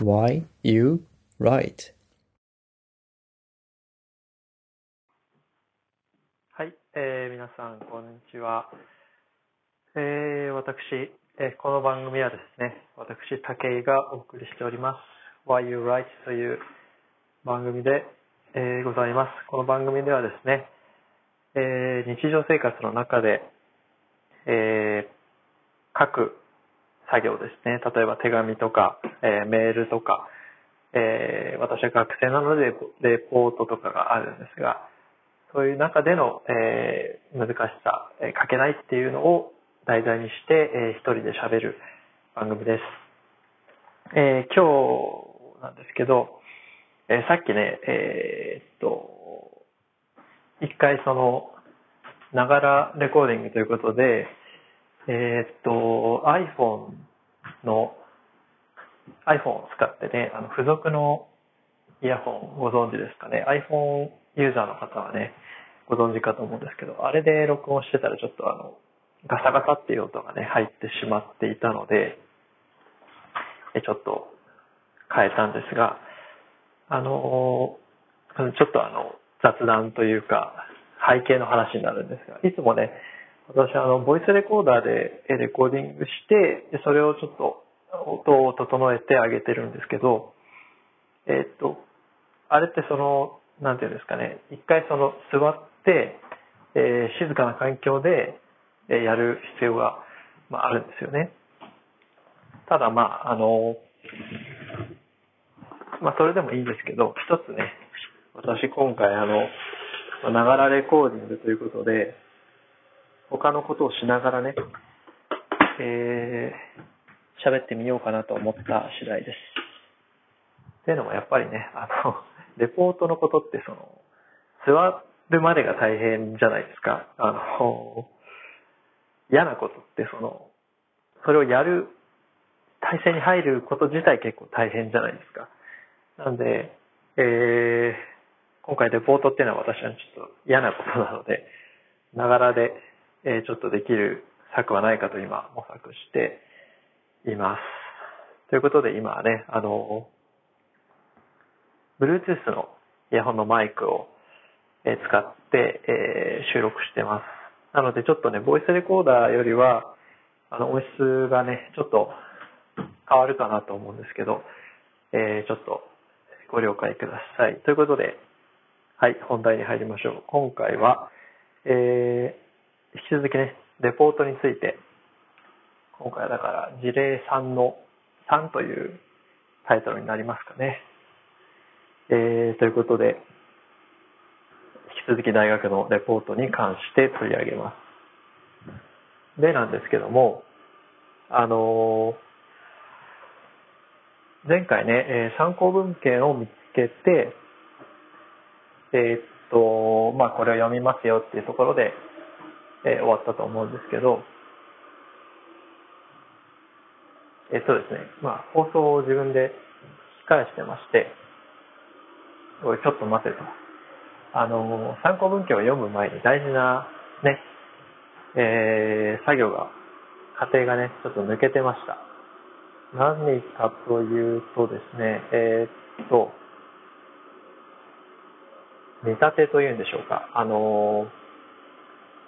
Why you write? はい、えー、皆さん、こんにちは。えー、私、えー、この番組はですね、私、武井がお送りしております。Why You Write? という番組で、えー、ございます。この番組ではですね、えー、日常生活の中で、えー、書く作業ですね。例えば手紙とか、えー、メールとか、えー、私は学生なのでレポートとかがあるんですが、そういう中での、えー、難しさ、えー、書けないっていうのを題材にして、えー、一人で喋る番組です。えー、今日なんですけど、えー、さっきね、えー、っと、一回その、ながらレコーディングということで、えー、っと、iPhone の、iPhone を使ってね、あの、付属のイヤホンご存知ですかね。iPhone ユーザーの方はね、ご存知かと思うんですけど、あれで録音してたらちょっとあの、ガサガサっていう音がね、入ってしまっていたので、ちょっと変えたんですが、あの、ちょっとあの、雑談というか、背景の話になるんですが、いつもね、私あの、ボイスレコーダーでレコーディングして、でそれをちょっと音を整えてあげてるんですけど、えっと、あれってその、なんていうんですかね、一回その座って、えー、静かな環境で、えやる必要が、まあ、あるんですよね。ただまあ、あの、まあそれでもいいんですけど、一つね、私今回あの、ながらレコーディングということで、他のことをしながらね、えー、喋ってみようかなと思った次第です。っていうのもやっぱりね、あの、レポートのことってその、座るまでが大変じゃないですか。あの、嫌なことってその、それをやる、体制に入ること自体結構大変じゃないですか。なんで、えー、今回レポートっていうのは私はちょっと嫌なことなので、ながらでえー、ちょっとできる策はないかと今模索しています。ということで今ね、あの、Bluetooth のイヤホンのマイクを、使って、えー、収録してます。なのでちょっとね、ボイスレコーダーよりは、あの、音質がね、ちょっと変わるかなと思うんですけど、えー、ちょっとご了解ください。ということで、はい、本題に入りましょう。今回は、え、引き続きね、レポートについて、今回はだから事例3の3というタイトルになりますかね。えー、ということで、引き続き大学のレポートに関して取り上げます。でなんですけども、あのー、前回ね、えー、参考文献を見つけて、えー、っと、まあ、これを読みますよっていうところで、え、終わったと思うんですけど、えっとですね、まあ、放送を自分で聞き返してまして、おい、ちょっと待てと。あの、参考文献を読む前に大事なね、えー、作業が、過程がね、ちょっと抜けてました。何かというとですね、えー、っと、見立てというんでしょうか。あの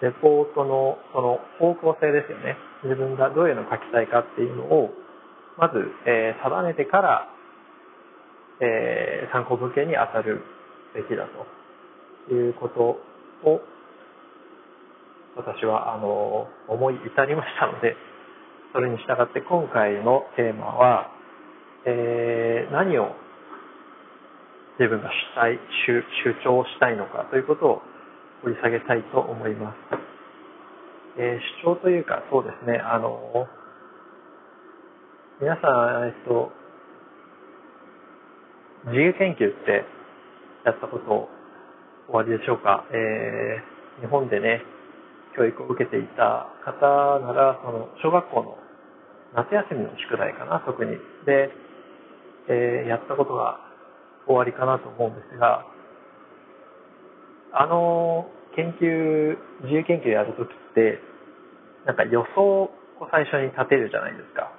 レポートのその方向性ですよね。自分がどういうのを書きたいかっていうのを、まず、えー、定めてから、えー、参考文献に当たるべきだということを、私は、あの、思い至りましたので、それに従って今回のテーマは、えー、何を自分が主体、主張したいのかということを掘り下げたいと思います。えー、主張というか、そうですね、あの、皆さん、えっと、自由研究ってやったことおありでしょうか、えー、日本でね、教育を受けていた方なら、その、小学校の夏休みの宿題かな、特に。で、えー、やったことが終わりかなと思うんですが、あの研究、自由研究やるときって、なんか予想を最初に立てるじゃないですか。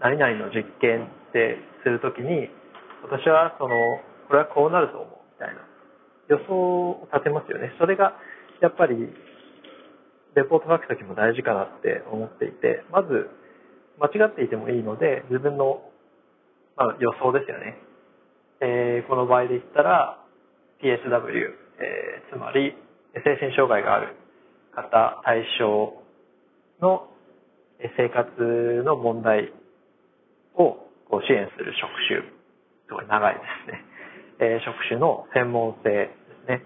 何々の実験ってするときに、私はその、これはこうなると思うみたいな予想を立てますよね。それがやっぱりレポート書くときも大事かなって思っていて、まず間違っていてもいいので、自分の、まあ、予想ですよね。えー、この場合で言ったら PSW、えー、つまり精神障害がある方対象の生活の問題をこう支援する職種、すごい長いですね。えー、職種の専門性ですね。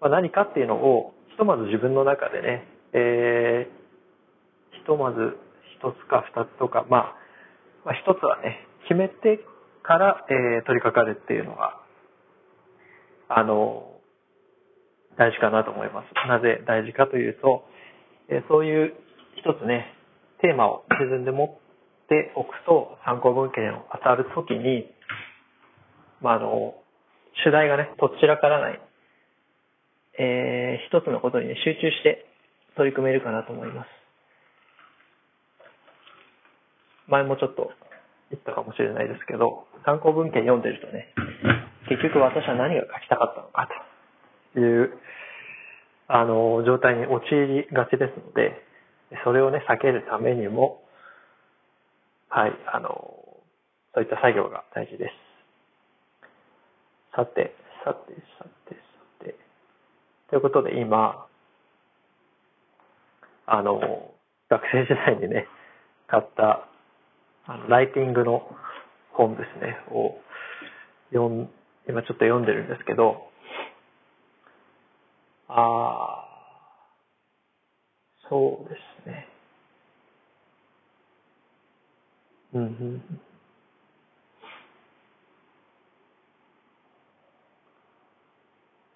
まあ、何かっていうのを、ひとまず自分の中でね、えー、ひとまず一つか二つとか、まあ、まあ、一つはね、決めてから、えー、取り掛かるっていうのが、あの、大事かなと思います。なぜ大事かというと、え、そういう一つね、テーマを自分で持っておくと、参考文献を当たるときに、まあ、あの、主題がね、とっちらからない、えー、一つのことに、ね、集中して取り組めるかなと思います。前もちょっと言ったかもしれないですけど、参考文献読んでるとね、結局私は何が書きたかったのかという、あの、状態に陥りがちですので、それをね、避けるためにも、はい、あの、そういった作業が大事です。さて、さて、さて、さて。ということで今、あの、学生時代にね、買ったあのライティングの本ですね、を読ん、今ちょっと読んでるんですけど、ああ、そうですね。うん、うん。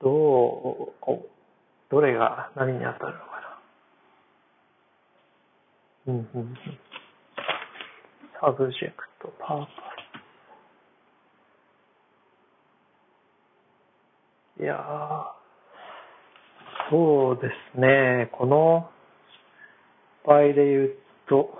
どう、どれが何に当たるのかな。うん、うん、うん。サブジェクト、パーパス。いや、そうですね。この場合で言うと、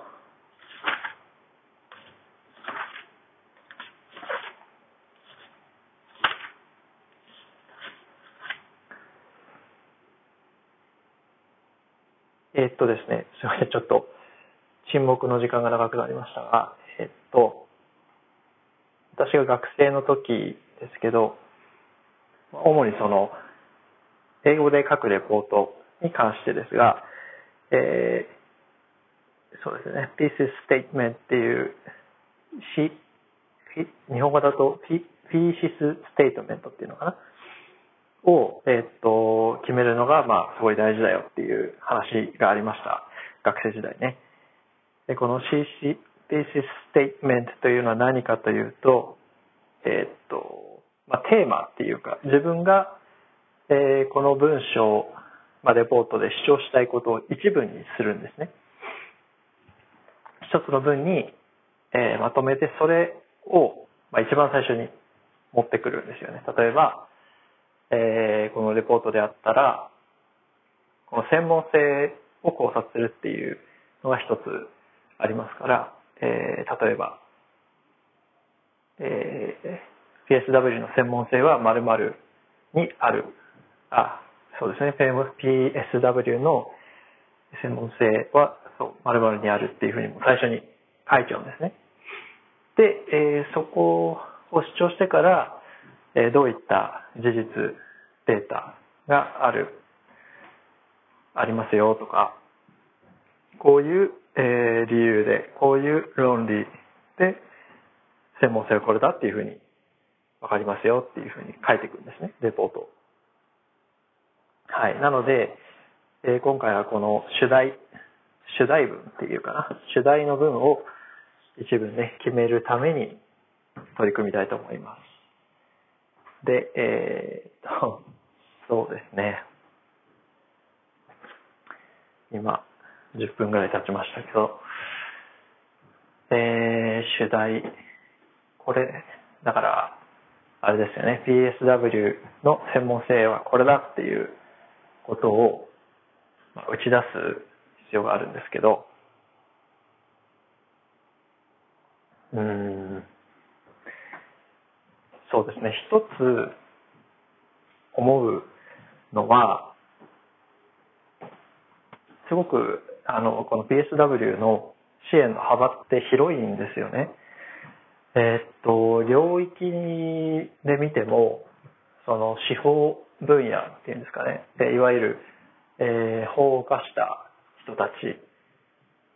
えっとですね、すみません、ちょっと沈黙の時間が長くなりましたが、えっと、私が学生の時ですけど、主にその、英語で書くレポートに関してですが、えー、そうですね、thesis statement っていう、日本語だと thesis statement っていうのかな？を、えっと、決めるのが、まあ、すごい大事だよっていう話がありました。学生時代ね。で、この CC Thesis Statement というのは何かというと、えー、っと、まあ、テーマっていうか、自分が、えー、この文章、まあ、レポートで主張したいことを一文にするんですね。一つの文に、えー、まとめて、それを、まあ、一番最初に持ってくるんですよね。例えば、えー、このレポートであったら、この専門性を考察するっていうのが一つありますから、えー、例えば、えー、PSW の専門性は〇〇にある。あ、そうですね。PSW の専門性はそう〇〇にあるっていうふうにも最初に書いちゃうんですね。で、えー、そこを主張してから、えー、どういった事実、データがある、ありますよとか、こういうえー、理由で、こういう論理で、専門性はこれだっていうふうにわかりますよっていうふうに書いていくんですね、レポート。はい。なので、えー、今回はこの主題、主題文っていうかな、主題の文を一部ね、決めるために取り組みたいと思います。で、えー、と、そうですね。今、10分ぐらい経ちましたけど、えー、主題、これ、だから、あれですよね、PSW の専門性はこれだっていうことを打ち出す必要があるんですけど、うん。そうですね。一つ思うのは、すごく、あの、この PSW の支援の幅って広いんですよね。えっと、領域で見ても、その司法分野っていうんですかね。でいわゆる、えー法を犯した人たち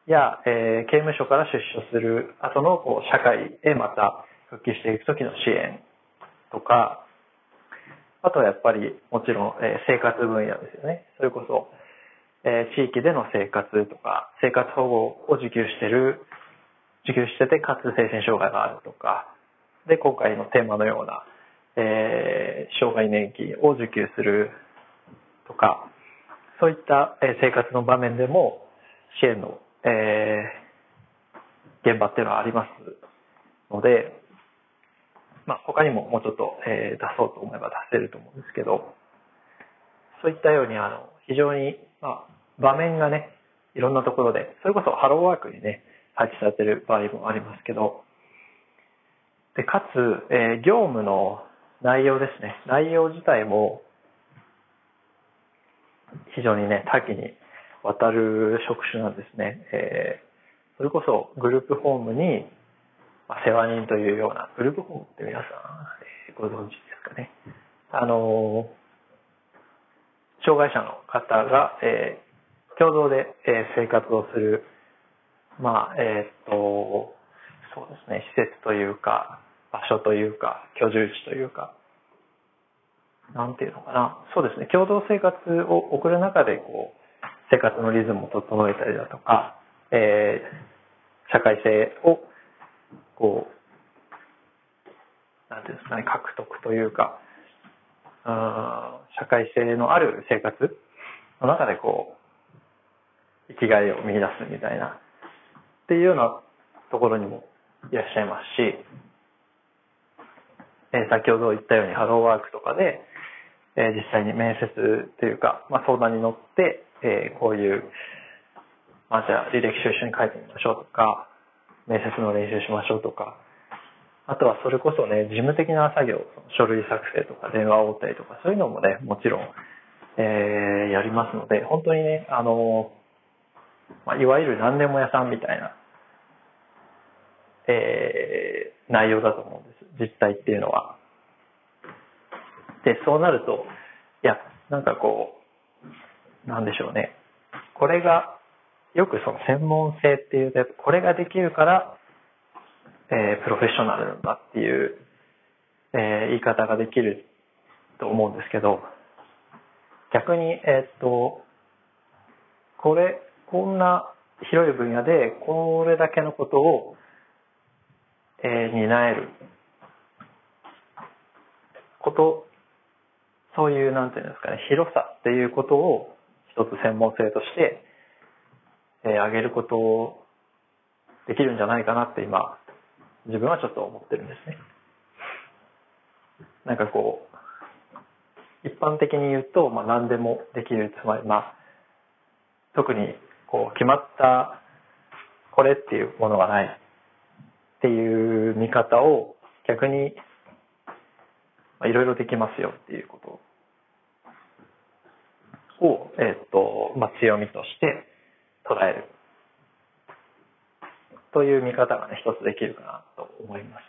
や、えー刑務所から出所する後のこう社会へまた復帰していく時の支援とか、あとはやっぱりもちろん、えー生活分野ですよね。それこそ、えー地域での生活とか、生活保護を受給してる、受給しててかつ精神障害があるとか、で、今回のテーマのような、えー障害年金を受給するとか、そういったえ生活の場面でも支援の、えー現場っていうのはありますので、まあ、他にももうちょっと、えー出そうと思えば出せると思うんですけど、そういったように、あの、非常に、まあ、場面がね、いろんなところで、それこそハローワークにね、配置されてる場合もありますけど、で、かつ、えー業務の内容ですね。内容自体も、非常にね、多岐にわたる職種なんですね。えーそれこそグループホームに、まあ、世話人というような、グループホームって皆さん、えーご存知ですかね。あのー障害者の方が、えー共同で、えー生活をする、まあ、えーと、そうですね、施設というか、場所というか、居住地というか、なんていうのかな。そうですね、共同生活を送る中で、こう、生活のリズムを整えたりだとか、えー社会性を、こう、なんていうんですかね、獲得というか、うん社会性のある生活の中でこう、生きがいを見出すみたいな、っていうようなところにもいらっしゃいますし、え先ほど言ったようにハローワークとかで、え実際に面接というか、まあ、相談に乗って、えこういう、まあ、じゃあ履歴書一緒に書いてみましょうとか、面接の練習しましょうとか、あとはそれこそね、事務的な作業、書類作成とか電話応対とか、そういうのもね、もちろん、えーやりますので、本当にね、あの、まあ、いわゆる何でも屋さんみたいな、えー内容だと思うんです。実態っていうのは。で、そうなると、いや、なんかこう、なんでしょうね。これが、よくその専門性っていうと、これができるから、えープロフェッショナルなんだっていう、えー言い方ができると思うんですけど、逆に、えーっと、これ、こんな広い分野で、これだけのことを、えー担える。こと、そういう、なんていうんですかね、広さっていうことを一つ専門性として、えー上げることをできるんじゃないかなって今、自分はちょっと思ってるんですね。なんかこう、一般的に言うと、まあ何でもできる、つまりまあ、特にこう決まったこれっていうものがない。っていう見方を逆にいろいろできますよっていうことを、えっと、まあ、強みとして捉えるという見方がね、一つできるかなと思います。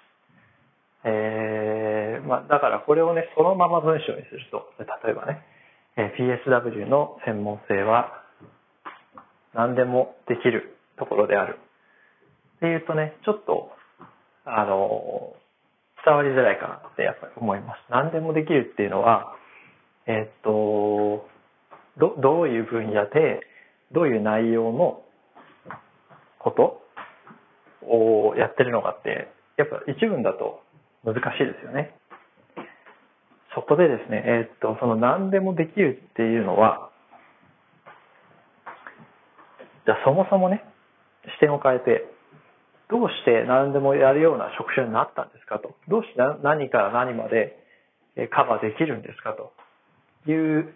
えー、まあ、だからこれをね、そのまま文章にすると、例えばね、えー PSW の専門性は何でもできるところである。っていうとね、ちょっと、あの、伝わりづらいかなってやっぱり思います。何でもできるっていうのは、えっと、ど、どういう分野で、どういう内容のことをやってるのかって、やっぱ一文だと難しいですよね。そこでですね、えっと、その何でもできるっていうのは、じゃあそもそもね、視点を変えて、どうして何でもやるような職種になったんですかと。どうして何から何までカバーできるんですかという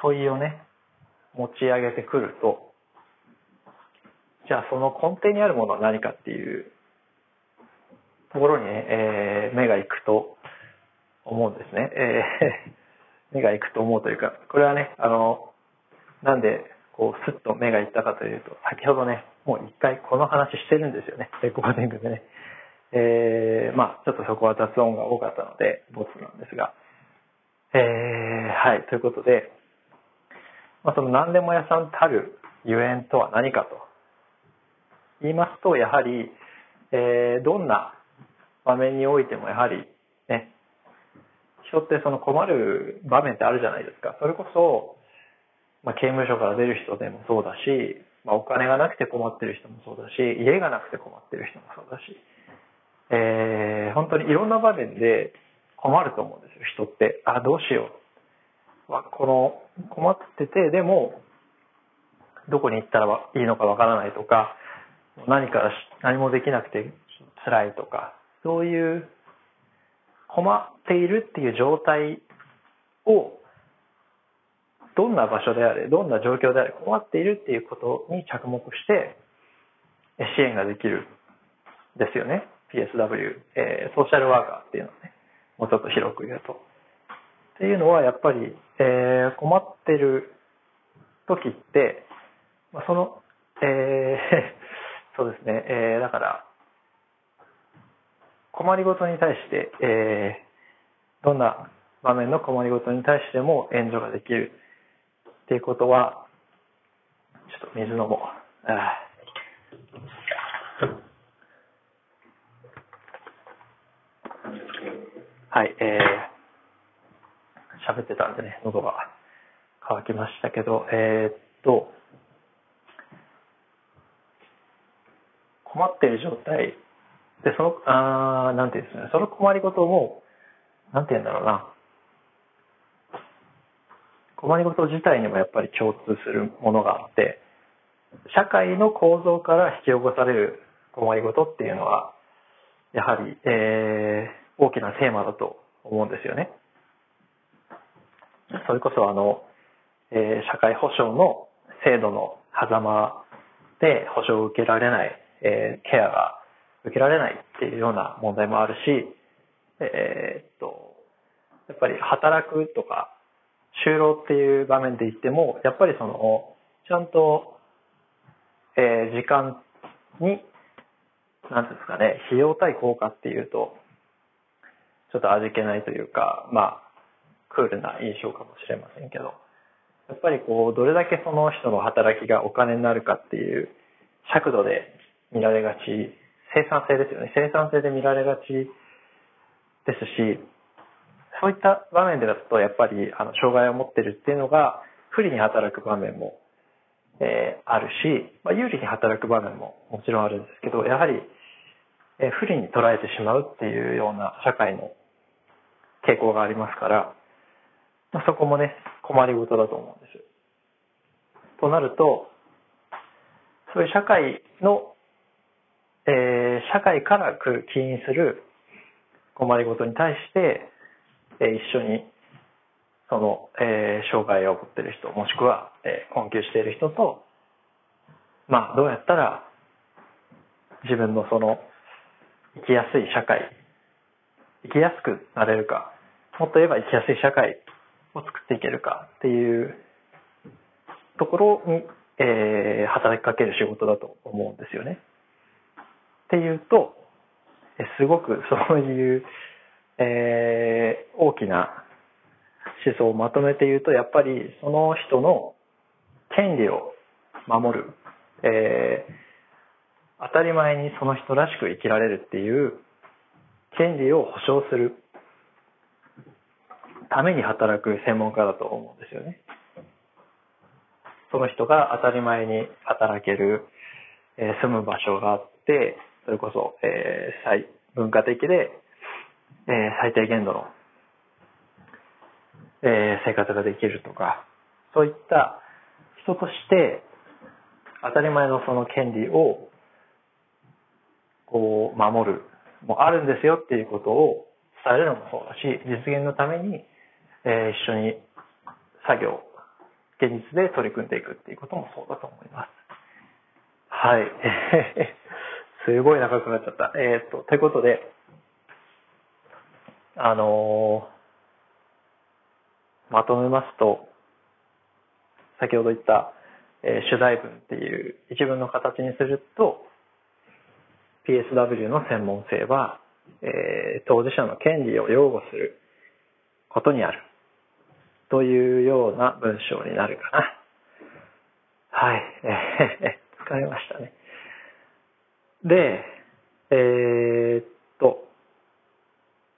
問いをね、持ち上げてくると、じゃあその根底にあるものは何かっていうところにね、えー目が行くと思うんですね。えー 目が行くと思うというか、これはね、あの、なんで、こう、スッと目が行ったかというと、先ほどね、もう一回この話してるんですよね。レコーディングでね。えー、まあ、ちょっとそこは雑音が多かったので、ボツなんですが。えー、はい、ということで、まあ、その何でも屋さんたるゆえんとは何かと言いますと、やはり、えー、どんな場面においてもやはり、ね、人ってその困る場面ってあるじゃないですか。それこそ、まあ、刑務所から出る人でもそうだし、まあ、お金がなくて困ってる人もそうだし、家がなくて困ってる人もそうだし、えー、本当にいろんな場面で困ると思うんですよ、人って。あ、どうしよう。わこの、困ってて、でも、どこに行ったらいいのかわからないとか、何から何もできなくて辛いとか、そういう困っているっていう状態を、どんな場所であれ、どんな状況であれ、困っているっていうことに着目して、支援ができるですよね。PSW、えーソーシャルワーカーっていうのはね、もうちょっと広く言うと。っていうのは、やっぱり、えー困ってる時って、まあ、その、えー そうですね、えーだから、困りごとに対して、えーどんな場面の困りごとに対しても援助ができるっていうことは、ちょっと水飲もう。あはい、えー喋ってたんでね、喉が渇きましたけど、えーっと、困ってる状態。で、その、あなんていうんですかね、その困りごとも、なんて言うんだろうな、困りごと自体にもやっぱり共通するものがあって、社会の構造から引き起こされる困りごとっていうのは、やはり、えー大きなテーマだと思うんですよね。それこそあの、えー社会保障の制度の狭間で保障を受けられない、えーケアが受けられないっていうような問題もあるし、えーっと、やっぱり働くとか、就労っていう場面で言っても、やっぱりその、ちゃんと、えー時間に、なんですかね、費用対効果っていうと、ちょっと味気ないというか、まあ、クールな印象かもしれませんけど、やっぱりこう、どれだけその人の働きがお金になるかっていう尺度で見られがち、生産性ですよね。生産性で見られがちですし、そういった場面でだと、やっぱり、あの、障害を持ってるっていうのが、不利に働く場面も、えーあるし、まあ、有利に働く場面ももちろんあるんですけど、やはり、えー不利に捉えてしまうっていうような社会の傾向がありますから、まあ、そこもね、困りごとだと思うんです。となると、そういう社会の、えー社会から来る起因する困りごとに対して、え一緒にその、えー障害を持ってる人、もしくは、えー困窮している人と、まあ、どうやったら自分のその生きやすい社会、生きやすくなれるか、もっと言えば生きやすい社会を作っていけるかっていうところに、えー働きかける仕事だと思うんですよね。っていうと、すごくそういう、えー大きな思想をまとめて言うと、やっぱりその人の権利を守る、えー当たり前にその人らしく生きられるっていう権利を保障するために働く専門家だと思うんですよね。その人が当たり前に働ける、えー住む場所があって、それこそ、えー文化的で、えー最低限度の、えー生活ができるとか、そういった人として当たり前のその権利をこう守る、もあるんですよっていうことを伝えるのもそうだし、実現のために、えー一緒に作業、現実で取り組んでいくっていうこともそうだと思います。はい。すごい長くなっちゃった。えーっと、ということで、あのーまとめますと、先ほど言った、えー主題文っていう一文の形にすると、PSW の専門性は、えー当事者の権利を擁護することにある。というような文章になるかな。はい。えー疲れましたね。で、えーっと、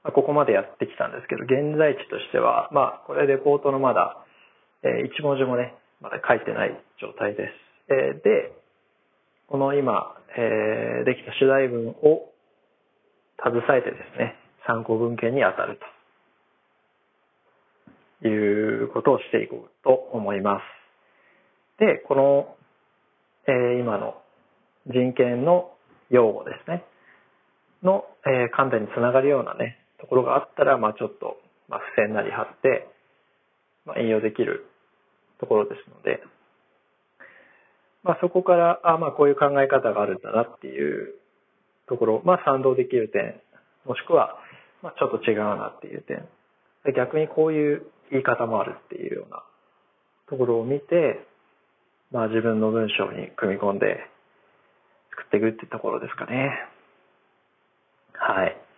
まあここまでやってきたんですけど、現在地としては、まあ、これレポートのまだ、えー一文字もね、まだ書いてない状態です。えーで、この今、えーできた主題文を携えてですね、参考文献に当たるということをしていこうと思います。で、この、えー今の人権の用語ですね、の、えー観点につながるようなね、ところがあったら、まあちょっと、まあ付箋なり貼って、まあ引用できるところですので、まあそこから、あまあこういう考え方があるんだなっていうところ、まあ賛同できる点、もしくは、まあちょっと違うなっていう点、逆にこういう言い方もあるっていうようなところを見て、まあ自分の文章に組み込んで作っていくってところですかね。はい。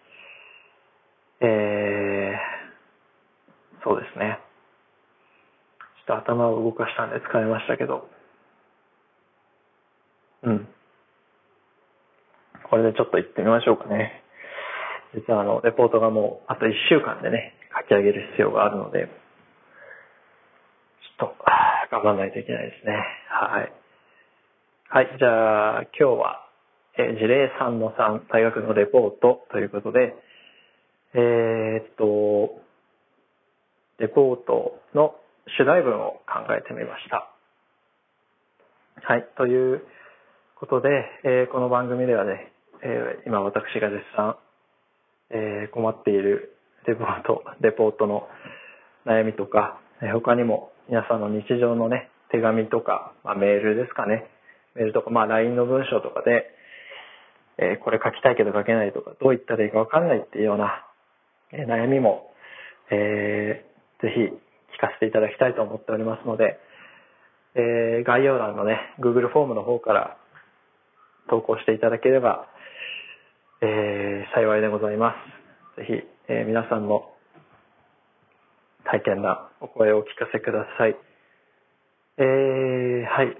えー、そうですね。ちょっと頭を動かしたんで疲れましたけど。うん。これでちょっと行ってみましょうかね。実はあの、レポートがもうあと1週間でね、書き上げる必要があるので、ちょっと、頑張らないといけないですね。はい。はい、じゃあ、今日は、えー事例3の3、大学のレポートということで、えーっと、レポートの主題文を考えてみました。はい、ということで、えーこの番組ではね、えー今私が絶賛、え困っているレポート、レポートの悩みとか、え他にも皆さんの日常のね、手紙とか、まあ、メールですかね、メールとか、まあ LINE の文章とかで、えこれ書きたいけど書けないとか、どう言ったらいいかわかんないっていうような、悩みも、えーぜひ聞かせていただきたいと思っておりますので、えー概要欄のね、Google フォームの方から投稿していただければ、えー幸いでございます。ぜひ、えー皆さんの体験なお声をお聞かせください。えーはい。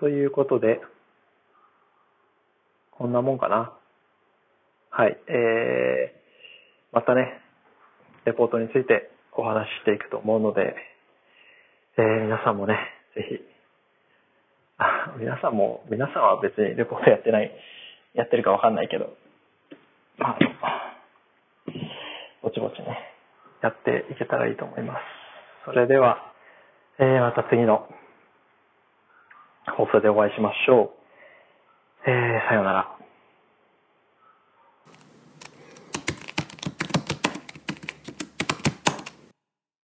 ということで、こんなもんかな。はい。えー、またね、レポートについてお話ししていくと思うので、えー皆さんもね、ぜひ、あ皆さんも、皆さんは別にレポートやってない、やってるかわかんないけど、まあ、ぼちぼちね、やっていけたらいいと思います。それでは、えーまた次の放送でお会いしましょう。えーさようなら。